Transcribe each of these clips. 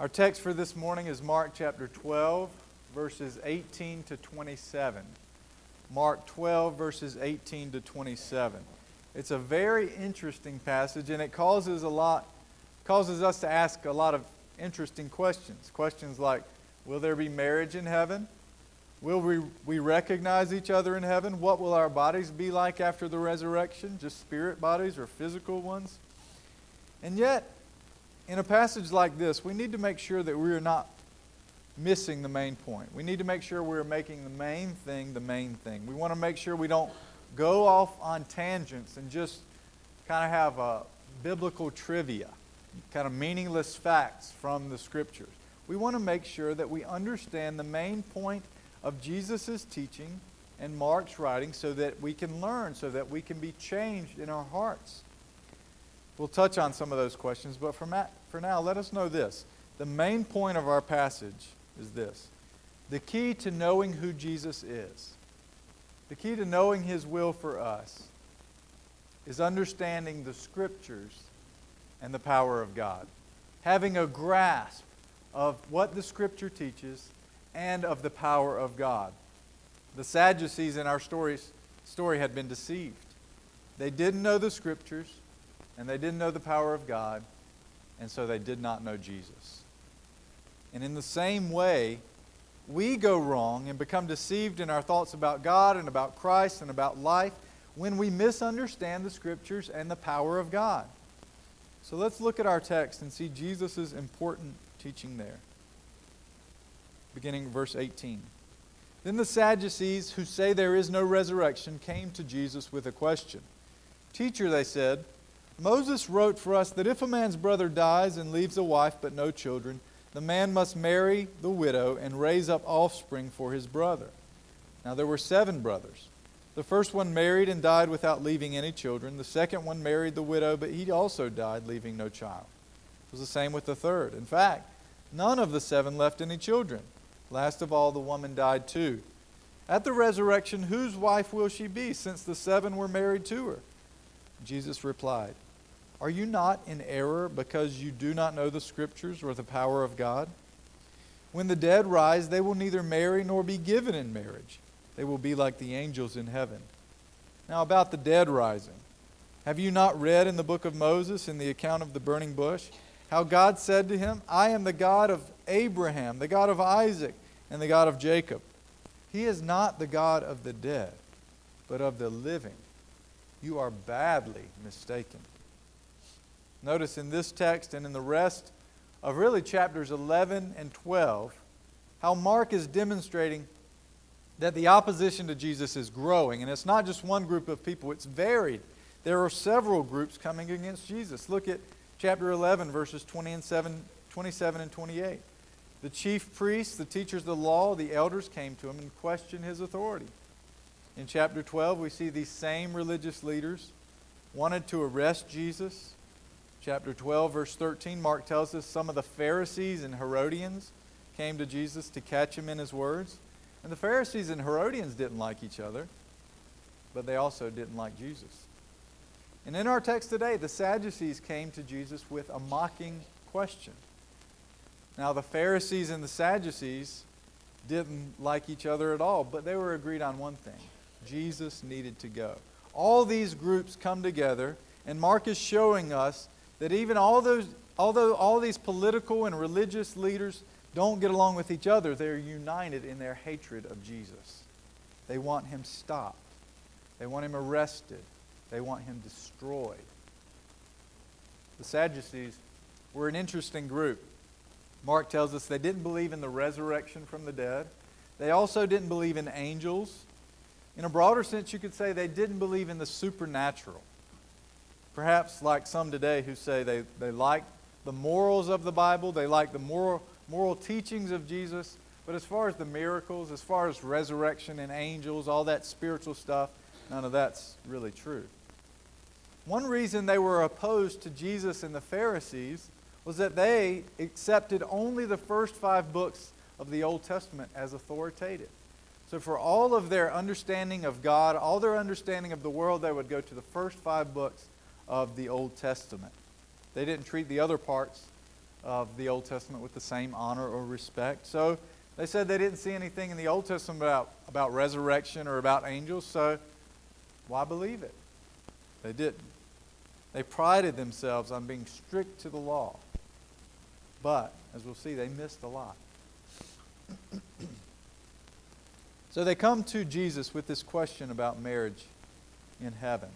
Our text for this morning is Mark chapter 12, verses 18 to 27. Mark 12, verses 18 to 27. It's a very interesting passage, and it causes a lot, causes us to ask a lot of interesting questions. Questions like, will there be marriage in heaven? Will we, we recognize each other in heaven? What will our bodies be like after the resurrection? Just spirit bodies or physical ones? And yet, in a passage like this, we need to make sure that we are not missing the main point. We need to make sure we're making the main thing the main thing. We want to make sure we don't go off on tangents and just kind of have a biblical trivia, kind of meaningless facts from the scriptures. We want to make sure that we understand the main point of Jesus' teaching and Mark's writing so that we can learn, so that we can be changed in our hearts. We'll touch on some of those questions, but for, for now, let us know this. The main point of our passage is this the key to knowing who Jesus is, the key to knowing his will for us, is understanding the scriptures and the power of God. Having a grasp of what the scripture teaches and of the power of God. The Sadducees in our stories, story had been deceived. They didn't know the scriptures and they didn't know the power of God, and so they did not know Jesus. And in the same way, we go wrong and become deceived in our thoughts about God and about Christ and about life when we misunderstand the Scriptures and the power of God. So let's look at our text and see Jesus' important teaching there. Beginning verse 18. Then the Sadducees, who say there is no resurrection, came to Jesus with a question. Teacher, they said, Moses wrote for us that if a man's brother dies and leaves a wife but no children, the man must marry the widow and raise up offspring for his brother. Now there were seven brothers. The first one married and died without leaving any children. The second one married the widow, but he also died, leaving no child. It was the same with the third. In fact, none of the seven left any children. Last of all, the woman died too. At the resurrection, whose wife will she be, since the seven were married to her? Jesus replied, are you not in error because you do not know the Scriptures or the power of God? When the dead rise, they will neither marry nor be given in marriage. They will be like the angels in heaven. Now, about the dead rising. Have you not read in the book of Moses, in the account of the burning bush, how God said to him, I am the God of Abraham, the God of Isaac, and the God of Jacob? He is not the God of the dead, but of the living. You are badly mistaken. Notice in this text and in the rest of really chapters 11 and 12 how Mark is demonstrating that the opposition to Jesus is growing. And it's not just one group of people, it's varied. There are several groups coming against Jesus. Look at chapter 11, verses 20 and 7, 27 and 28. The chief priests, the teachers of the law, the elders came to him and questioned his authority. In chapter 12, we see these same religious leaders wanted to arrest Jesus, chapter 12, verse 13, Mark tells us some of the Pharisees and Herodians came to Jesus to catch him in his words. And the Pharisees and Herodians didn't like each other, but they also didn't like Jesus. And in our text today, the Sadducees came to Jesus with a mocking question. Now, the Pharisees and the Sadducees didn't like each other at all, but they were agreed on one thing Jesus needed to go. All these groups come together, and Mark is showing us that even all those, although all these political and religious leaders don't get along with each other, they're united in their hatred of Jesus. They want him stopped, they want him arrested, they want him destroyed. The Sadducees were an interesting group. Mark tells us they didn't believe in the resurrection from the dead. They also didn't believe in angels. In a broader sense, you could say they didn't believe in the supernatural. Perhaps like some today who say they, they like the morals of the Bible, they like the moral, moral teachings of Jesus, but as far as the miracles, as far as resurrection and angels, all that spiritual stuff, none of that's really true. One reason they were opposed to Jesus and the Pharisees was that they accepted only the first five books of the Old Testament as authoritative. So, for all of their understanding of God, all their understanding of the world, they would go to the first five books of the Old Testament. They didn't treat the other parts of the Old Testament with the same honor or respect. So they said they didn't see anything in the Old Testament about, about resurrection or about angels, so why believe it? They didn't. They prided themselves on being strict to the law. But, as we'll see, they missed a lot. so they come to Jesus with this question about marriage in heaven.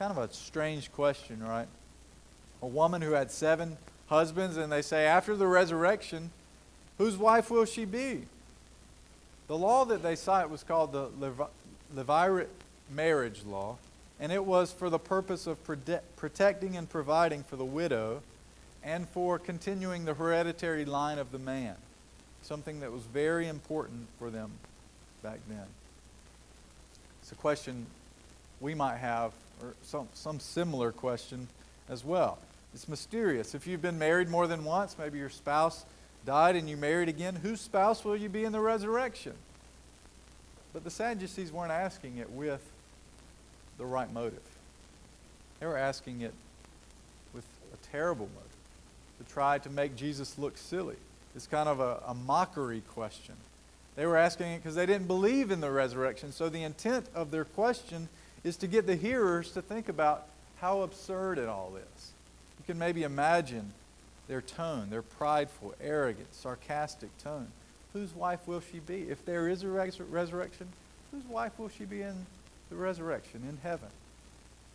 Kind of a strange question, right? A woman who had seven husbands, and they say, after the resurrection, whose wife will she be? The law that they cite was called the Levirate marriage law, and it was for the purpose of protecting and providing for the widow and for continuing the hereditary line of the man, something that was very important for them back then. It's a question we might have, or some, some similar question as well. It's mysterious. If you've been married more than once, maybe your spouse died and you married again, whose spouse will you be in the resurrection? But the Sadducees weren't asking it with the right motive. They were asking it with a terrible motive to try to make Jesus look silly. It's kind of a, a mockery question. They were asking it because they didn't believe in the resurrection. So the intent of their question is to get the hearers to think about how absurd it all is. You can maybe imagine their tone, their prideful, arrogant, sarcastic tone. Whose wife will she be? If there is a res- resurrection, whose wife will she be in the resurrection, in heaven?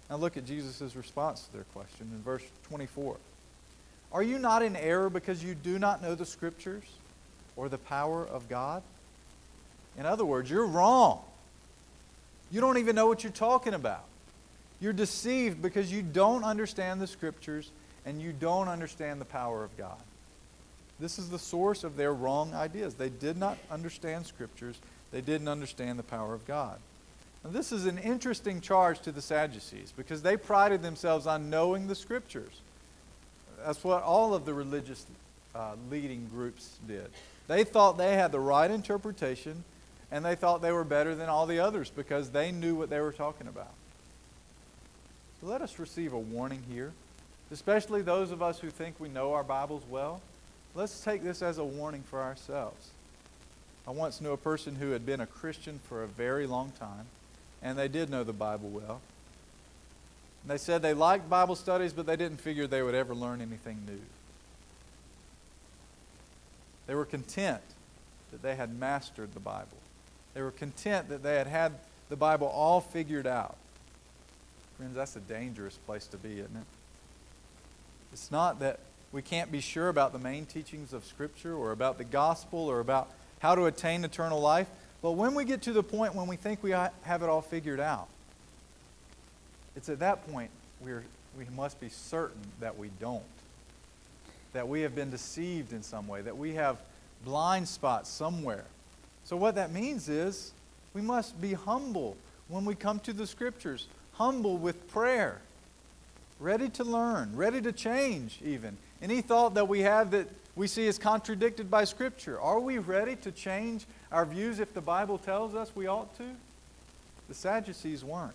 Now look at Jesus' response to their question in verse 24. Are you not in error because you do not know the Scriptures or the power of God? In other words, you're wrong. You don't even know what you're talking about. You're deceived because you don't understand the Scriptures and you don't understand the power of God. This is the source of their wrong ideas. They did not understand Scriptures, they didn't understand the power of God. Now, this is an interesting charge to the Sadducees because they prided themselves on knowing the Scriptures. That's what all of the religious uh, leading groups did. They thought they had the right interpretation and they thought they were better than all the others because they knew what they were talking about. So let us receive a warning here, especially those of us who think we know our Bibles well. Let's take this as a warning for ourselves. I once knew a person who had been a Christian for a very long time, and they did know the Bible well. They said they liked Bible studies, but they didn't figure they would ever learn anything new. They were content that they had mastered the Bible. They were content that they had had the Bible all figured out. Friends, that's a dangerous place to be, isn't it? It's not that we can't be sure about the main teachings of Scripture or about the gospel or about how to attain eternal life, but when we get to the point when we think we have it all figured out, it's at that point we're, we must be certain that we don't. That we have been deceived in some way, that we have blind spots somewhere. So, what that means is we must be humble when we come to the Scriptures, humble with prayer, ready to learn, ready to change, even. Any thought that we have that we see is contradicted by Scripture, are we ready to change our views if the Bible tells us we ought to? The Sadducees weren't.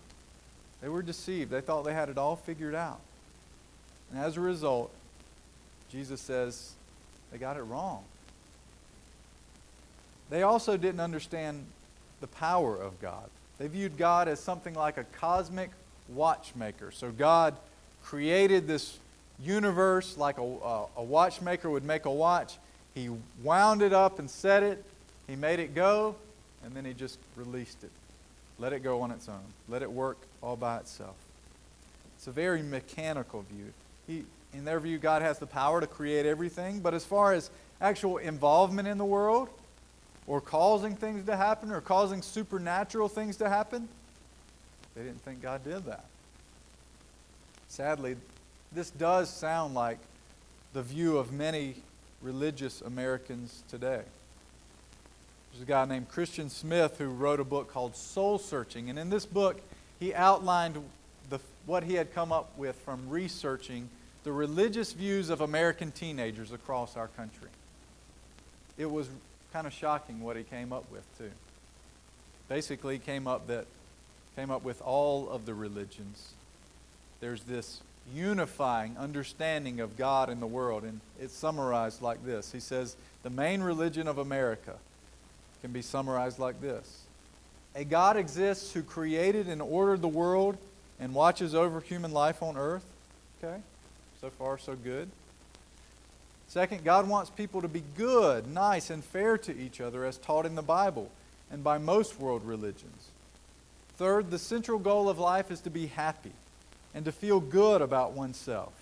They were deceived. They thought they had it all figured out. And as a result, Jesus says they got it wrong. They also didn't understand the power of God. They viewed God as something like a cosmic watchmaker. So God created this universe like a, a, watchmaker would make a watch. He wound it up and set it, he made it go, and then he just released it. Let it go on its own. Let it work all by itself. It's a very mechanical view. He, in their view, God has the power to create everything, but as far as actual involvement in the world, or causing things to happen, or causing supernatural things to happen, they didn't think God did that. Sadly, this does sound like the view of many religious Americans today. There's a guy named Christian Smith who wrote a book called Soul Searching. And in this book, he outlined the, what he had come up with from researching the religious views of American teenagers across our country. It was kind of shocking what he came up with, too. Basically, came up that came up with all of the religions. There's this unifying understanding of God and the world. And it's summarized like this He says, The main religion of America can be summarized like this A God exists who created and ordered the world and watches over human life on earth. Okay? So far, so good. Second, God wants people to be good, nice, and fair to each other as taught in the Bible and by most world religions. Third, the central goal of life is to be happy and to feel good about oneself.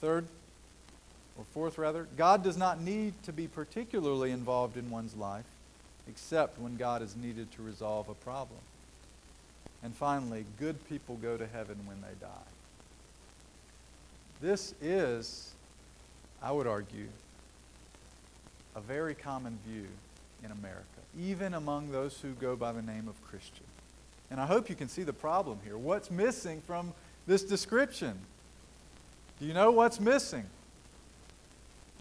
Third, or fourth rather, God does not need to be particularly involved in one's life except when God is needed to resolve a problem. And finally, good people go to heaven when they die. This is I would argue, a very common view in America, even among those who go by the name of Christian. And I hope you can see the problem here. What's missing from this description? Do you know what's missing?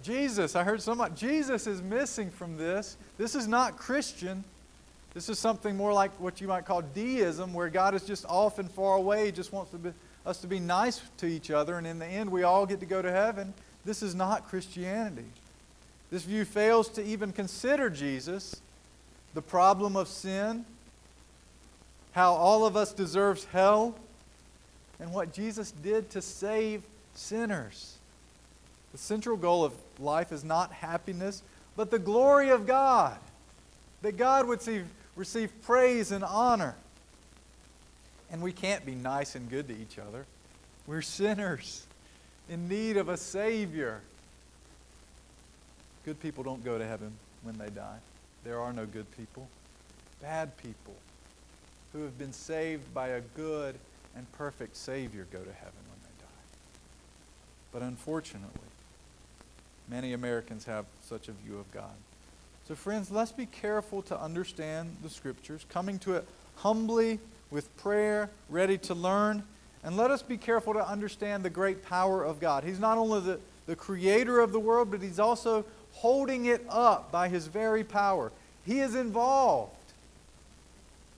Jesus. I heard somebody, Jesus is missing from this. This is not Christian. This is something more like what you might call deism, where God is just off and far away. He just wants to be, us to be nice to each other, and in the end, we all get to go to heaven. This is not Christianity. This view fails to even consider Jesus, the problem of sin, how all of us deserves hell, and what Jesus did to save sinners. The central goal of life is not happiness, but the glory of God. That God would see, receive praise and honor. And we can't be nice and good to each other. We're sinners in need of a Savior. Good people don't go to heaven when they die. There are no good people. Bad people who have been saved by a good and perfect Savior go to heaven when they die. But unfortunately, many Americans have such a view of God. So, friends, let's be careful to understand the Scriptures, coming to it humbly with prayer, ready to learn and let us be careful to understand the great power of God. He's not only the, the creator of the world, but He's also holding it up by His very power. He is involved,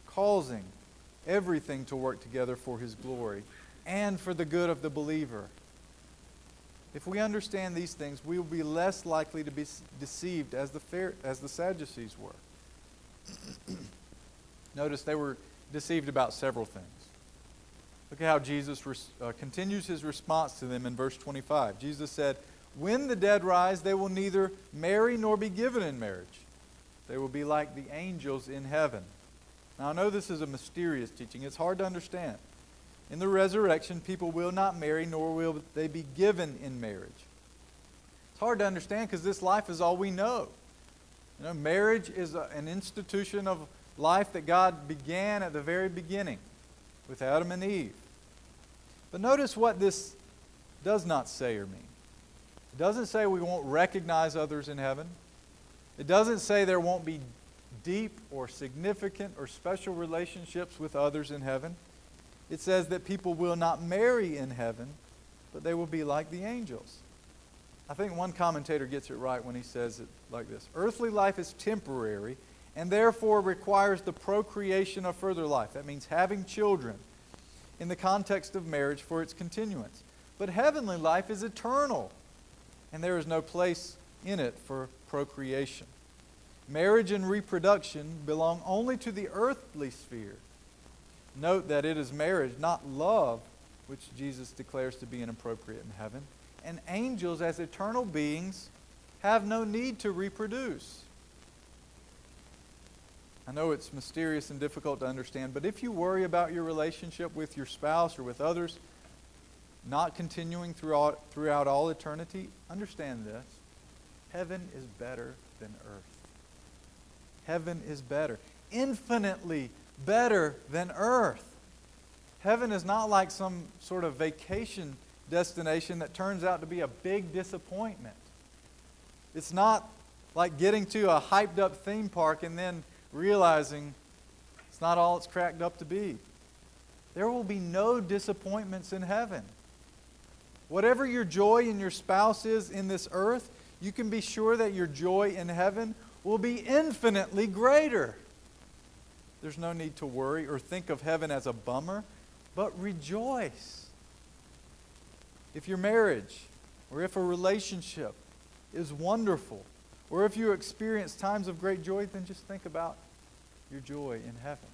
causing everything to work together for His glory and for the good of the believer. If we understand these things, we will be less likely to be deceived as the, as the Sadducees were. Notice they were deceived about several things. Look at how Jesus res- uh, continues his response to them in verse 25. Jesus said, When the dead rise, they will neither marry nor be given in marriage. They will be like the angels in heaven. Now, I know this is a mysterious teaching, it's hard to understand. In the resurrection, people will not marry, nor will they be given in marriage. It's hard to understand because this life is all we know. You know, marriage is a, an institution of life that God began at the very beginning with Adam and Eve. But notice what this does not say or mean. It doesn't say we won't recognize others in heaven. It doesn't say there won't be deep or significant or special relationships with others in heaven. It says that people will not marry in heaven, but they will be like the angels. I think one commentator gets it right when he says it like this Earthly life is temporary and therefore requires the procreation of further life. That means having children in the context of marriage for its continuance. But heavenly life is eternal, and there is no place in it for procreation. Marriage and reproduction belong only to the earthly sphere. Note that it is marriage, not love, which Jesus declares to be inappropriate in heaven. And angels, as eternal beings, have no need to reproduce. I know it's mysterious and difficult to understand, but if you worry about your relationship with your spouse or with others not continuing throughout, throughout all eternity, understand this. Heaven is better than earth. Heaven is better. Infinitely better than earth. Heaven is not like some sort of vacation destination that turns out to be a big disappointment. It's not like getting to a hyped up theme park and then realizing it's not all it's cracked up to be. There will be no disappointments in heaven. Whatever your joy in your spouse is in this earth, you can be sure that your joy in heaven will be infinitely greater. There's no need to worry or think of heaven as a bummer, but rejoice. If your marriage or if a relationship is wonderful, or if you experience times of great joy, then just think about your joy in heaven.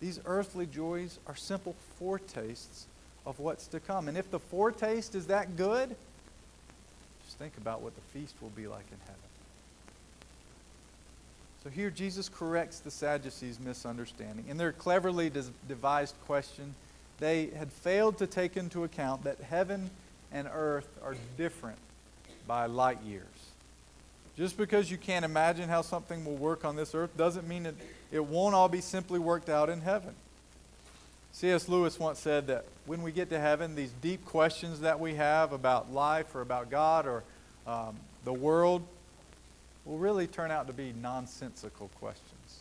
These earthly joys are simple foretastes of what's to come. And if the foretaste is that good, just think about what the feast will be like in heaven. So here Jesus corrects the Sadducees' misunderstanding. In their cleverly devised question, they had failed to take into account that heaven and earth are different by light years. Just because you can't imagine how something will work on this earth doesn't mean it, it won't all be simply worked out in heaven. C.S. Lewis once said that when we get to heaven, these deep questions that we have about life or about God or um, the world will really turn out to be nonsensical questions.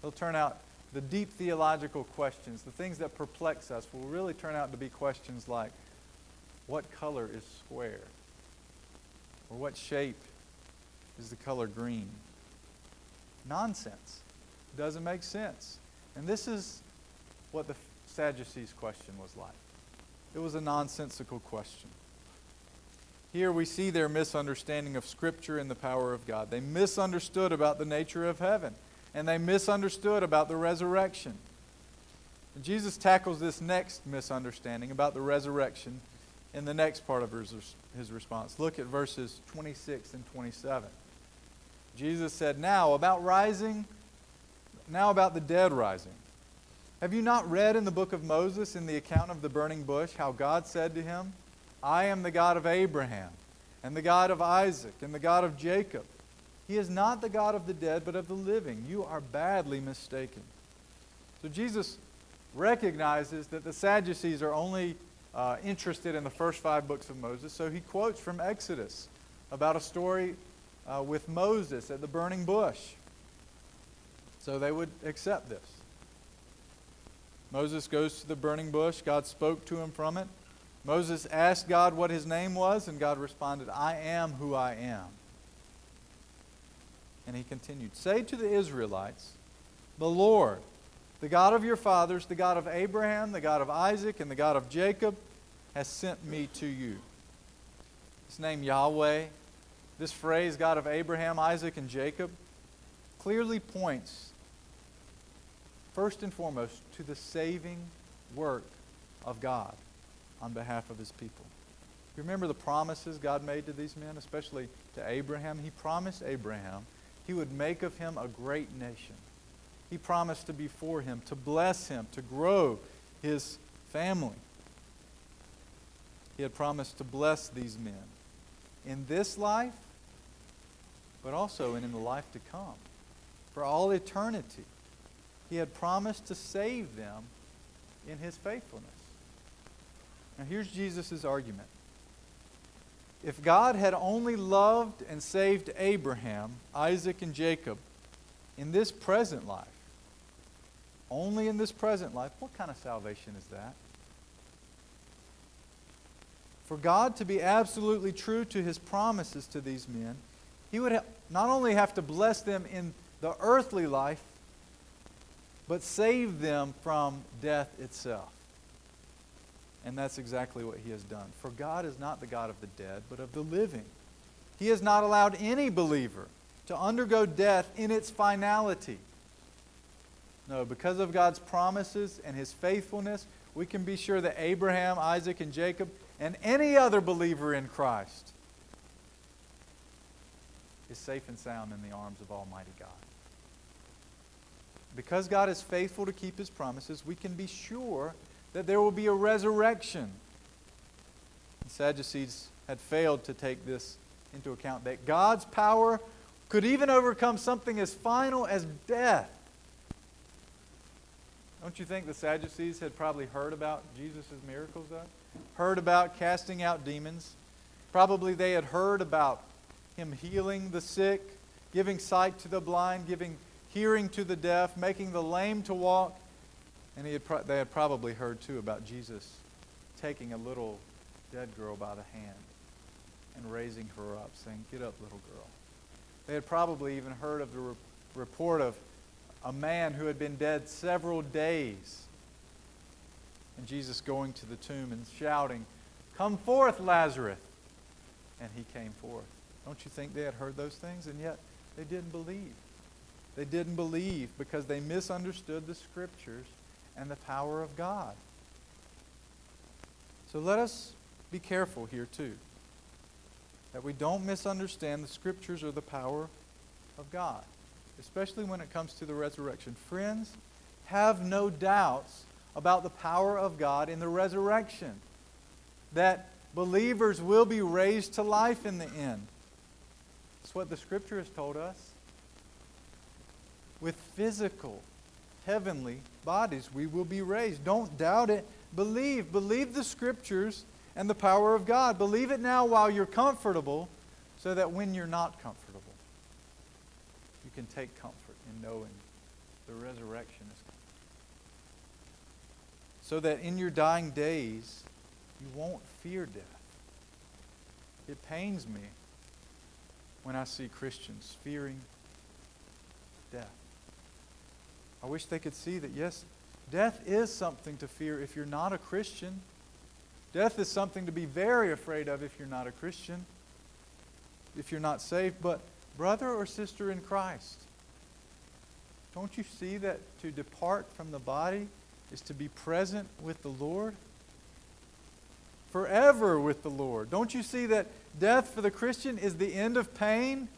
They'll turn out, the deep theological questions, the things that perplex us, will really turn out to be questions like what color is square? Or what shape is the color green? Nonsense. Doesn't make sense. And this is what the Sadducees' question was like. It was a nonsensical question. Here we see their misunderstanding of Scripture and the power of God. They misunderstood about the nature of heaven, and they misunderstood about the resurrection. And Jesus tackles this next misunderstanding about the resurrection in the next part of his, his response. Look at verses 26 and 27. Jesus said, Now about rising, now about the dead rising. Have you not read in the book of Moses, in the account of the burning bush, how God said to him, I am the God of Abraham, and the God of Isaac, and the God of Jacob. He is not the God of the dead, but of the living. You are badly mistaken. So Jesus recognizes that the Sadducees are only uh, interested in the first five books of Moses, so he quotes from Exodus about a story uh, with Moses at the burning bush. So they would accept this. Moses goes to the burning bush. God spoke to him from it. Moses asked God what his name was, and God responded, I am who I am. And he continued, Say to the Israelites, The Lord, the God of your fathers, the God of Abraham, the God of Isaac, and the God of Jacob, has sent me to you. His name Yahweh, this phrase, God of Abraham, Isaac, and Jacob, clearly points, first and foremost, to the saving work of God on behalf of his people. You remember the promises God made to these men, especially to Abraham? He promised Abraham he would make of him a great nation. He promised to be for him, to bless him, to grow his family. He had promised to bless these men in this life, but also and in the life to come. For all eternity, he had promised to save them in his faithfulness. Now, here's Jesus' argument. If God had only loved and saved Abraham, Isaac, and Jacob in this present life, only in this present life, what kind of salvation is that? For God to be absolutely true to his promises to these men, he would not only have to bless them in the earthly life, but save them from death itself. And that's exactly what he has done. For God is not the God of the dead, but of the living. He has not allowed any believer to undergo death in its finality. No, because of God's promises and his faithfulness, we can be sure that Abraham, Isaac, and Jacob, and any other believer in Christ is safe and sound in the arms of Almighty God. Because God is faithful to keep his promises, we can be sure that there will be a resurrection. The Sadducees had failed to take this into account, that God's power could even overcome something as final as death. Don't you think the Sadducees had probably heard about Jesus' miracles, though? Heard about casting out demons. Probably they had heard about him healing the sick, giving sight to the blind, giving hearing to the deaf, making the lame to walk. And he had pro- they had probably heard too about Jesus taking a little dead girl by the hand and raising her up, saying, Get up, little girl. They had probably even heard of the re- report of a man who had been dead several days. And Jesus going to the tomb and shouting, Come forth, Lazarus. And he came forth. Don't you think they had heard those things? And yet they didn't believe. They didn't believe because they misunderstood the scriptures and the power of God. So let us be careful here, too, that we don't misunderstand the scriptures or the power of God, especially when it comes to the resurrection. Friends, have no doubts about the power of God in the resurrection, that believers will be raised to life in the end. That's what the scripture has told us. With physical, heavenly bodies, we will be raised. Don't doubt it. Believe. Believe the scriptures and the power of God. Believe it now while you're comfortable, so that when you're not comfortable, you can take comfort in knowing the resurrection is coming. So that in your dying days, you won't fear death. It pains me when I see Christians fearing death. I wish they could see that, yes, death is something to fear if you're not a Christian. Death is something to be very afraid of if you're not a Christian, if you're not saved. But, brother or sister in Christ, don't you see that to depart from the body is to be present with the Lord? Forever with the Lord. Don't you see that death for the Christian is the end of pain,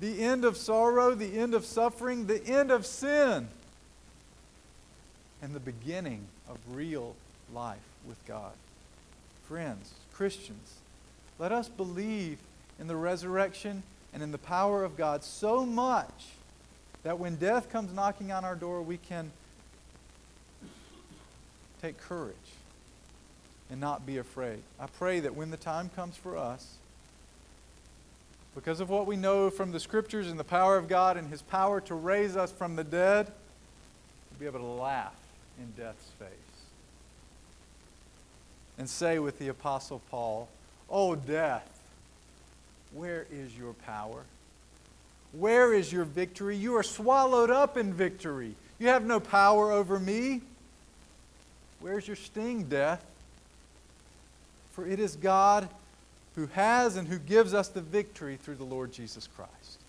the end of sorrow, the end of suffering, the end of sin, and the beginning of real life with God? Friends, Christians, let us believe in the resurrection and in the power of God so much that when death comes knocking on our door, we can take courage and not be afraid. I pray that when the time comes for us, because of what we know from the scriptures and the power of God and his power to raise us from the dead, we'll be able to laugh in death's face and say with the Apostle Paul, oh, death, where is your power? Where is your victory? You are swallowed up in victory. You have no power over me. Where's your sting, death? For it is God who has and who gives us the victory through the Lord Jesus Christ.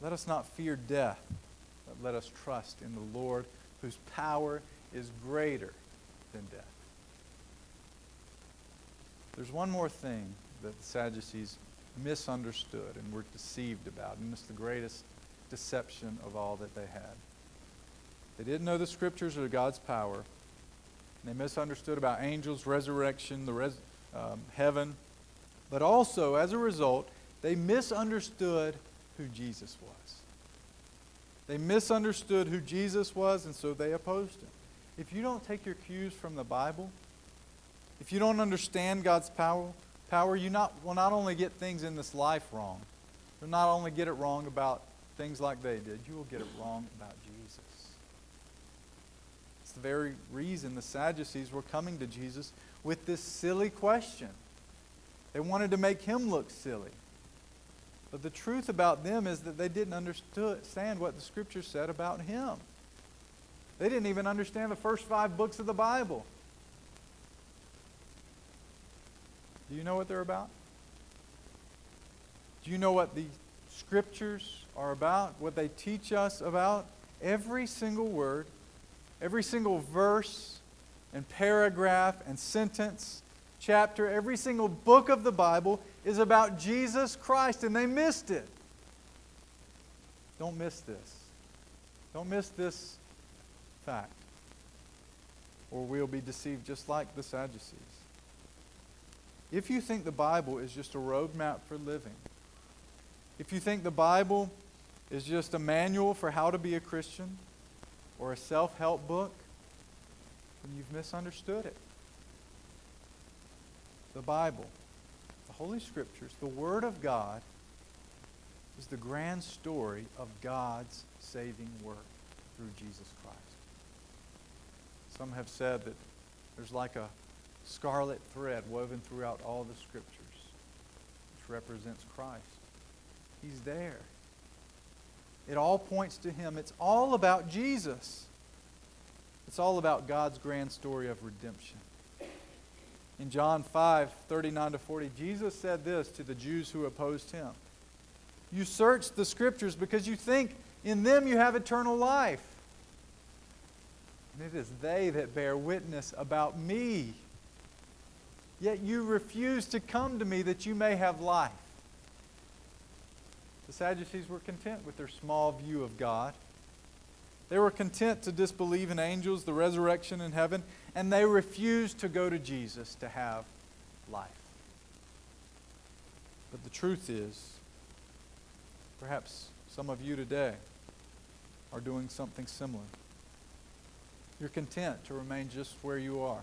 Let us not fear death, but let us trust in the Lord whose power is greater than death. There's one more thing that the Sadducees misunderstood and were deceived about, and it's the greatest deception of all that they had. They didn't know the scriptures or God's power. They misunderstood about angels, resurrection, the res- um, heaven. But also, as a result, they misunderstood who Jesus was. They misunderstood who Jesus was, and so they opposed him. If you don't take your cues from the Bible, if you don't understand God's power, power you not, will not only get things in this life wrong, you'll not only get it wrong about things like they did, you will get it wrong about Jesus. Very reason the Sadducees were coming to Jesus with this silly question. They wanted to make him look silly. But the truth about them is that they didn't understand what the Scripture said about him. They didn't even understand the first five books of the Bible. Do you know what they're about? Do you know what the scriptures are about? What they teach us about? Every single word, every single verse and paragraph and sentence, chapter, every single book of the Bible is about Jesus Christ, and they missed it. Don't miss this. Don't miss this fact, or we'll be deceived just like the Sadducees. If you think the Bible is just a roadmap for living, if you think the Bible is just a manual for how to be a Christian or a self help book, then you've misunderstood it. The Bible, the Holy Scriptures, the Word of God, is the grand story of God's saving work through Jesus Christ. Some have said that there's like a scarlet thread woven throughout all the scriptures, which represents Christ. He's there. It all points to Him. It's all about Jesus. It's all about God's grand story of redemption. In John 5 39 to 40, Jesus said this to the Jews who opposed him You search the scriptures because you think in them you have eternal life. And it is they that bear witness about me. Yet you refuse to come to me that you may have life. The Sadducees were content with their small view of God. They were content to disbelieve in angels, the resurrection in heaven, and they refused to go to Jesus to have life. But the truth is, perhaps some of you today are doing something similar. You're content to remain just where you are.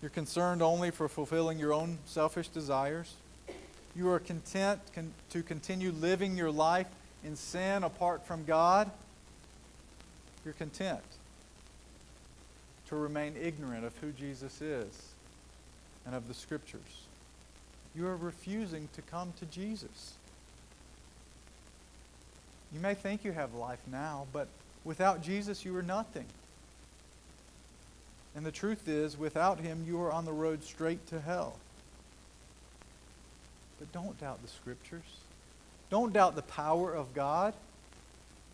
You're concerned only for fulfilling your own selfish desires. You are content con- to continue living your life in sin apart from God. You're content to remain ignorant of who Jesus is and of the Scriptures. You are refusing to come to Jesus. You may think you have life now, but without Jesus, you are nothing. And the truth is, without him, you are on the road straight to hell. But don't doubt the Scriptures. Don't doubt the power of God.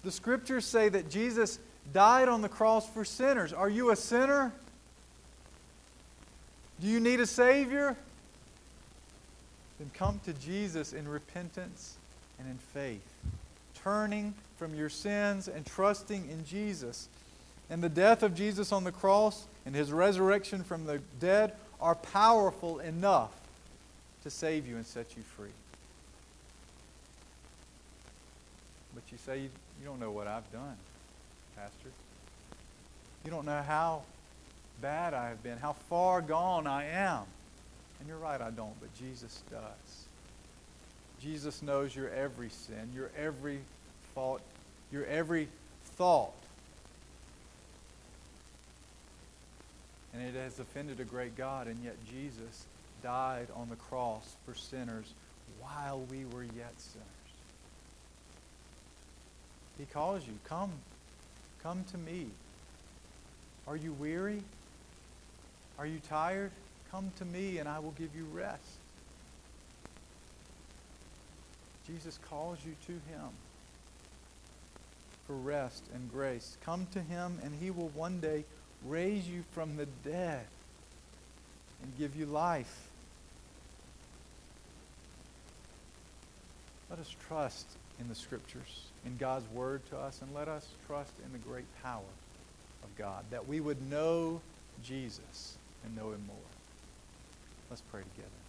The Scriptures say that Jesus died on the cross for sinners. Are you a sinner? Do you need a Savior? Then come to Jesus in repentance and in faith turning from your sins and trusting in Jesus. And the death of Jesus on the cross and his resurrection from the dead are powerful enough to save you and set you free. But you say, you, don't know what I've done, Pastor. You don't know how bad I have been, how far gone I am. And you're right, I don't, but Jesus does. Jesus knows your every sin, your every fault, your every thought. And it has offended a great God, and yet Jesus died on the cross for sinners while we were yet sinners. He calls you, come, come to me. Are you weary? Are you tired? Come to me and I will give you rest. Jesus calls you to him for rest and grace. Come to him, and he will one day raise you from the dead and give you life. Let us trust in the Scriptures, in God's Word to us, and let us trust in the great power of God, that we would know Jesus and know him more. Let's pray together.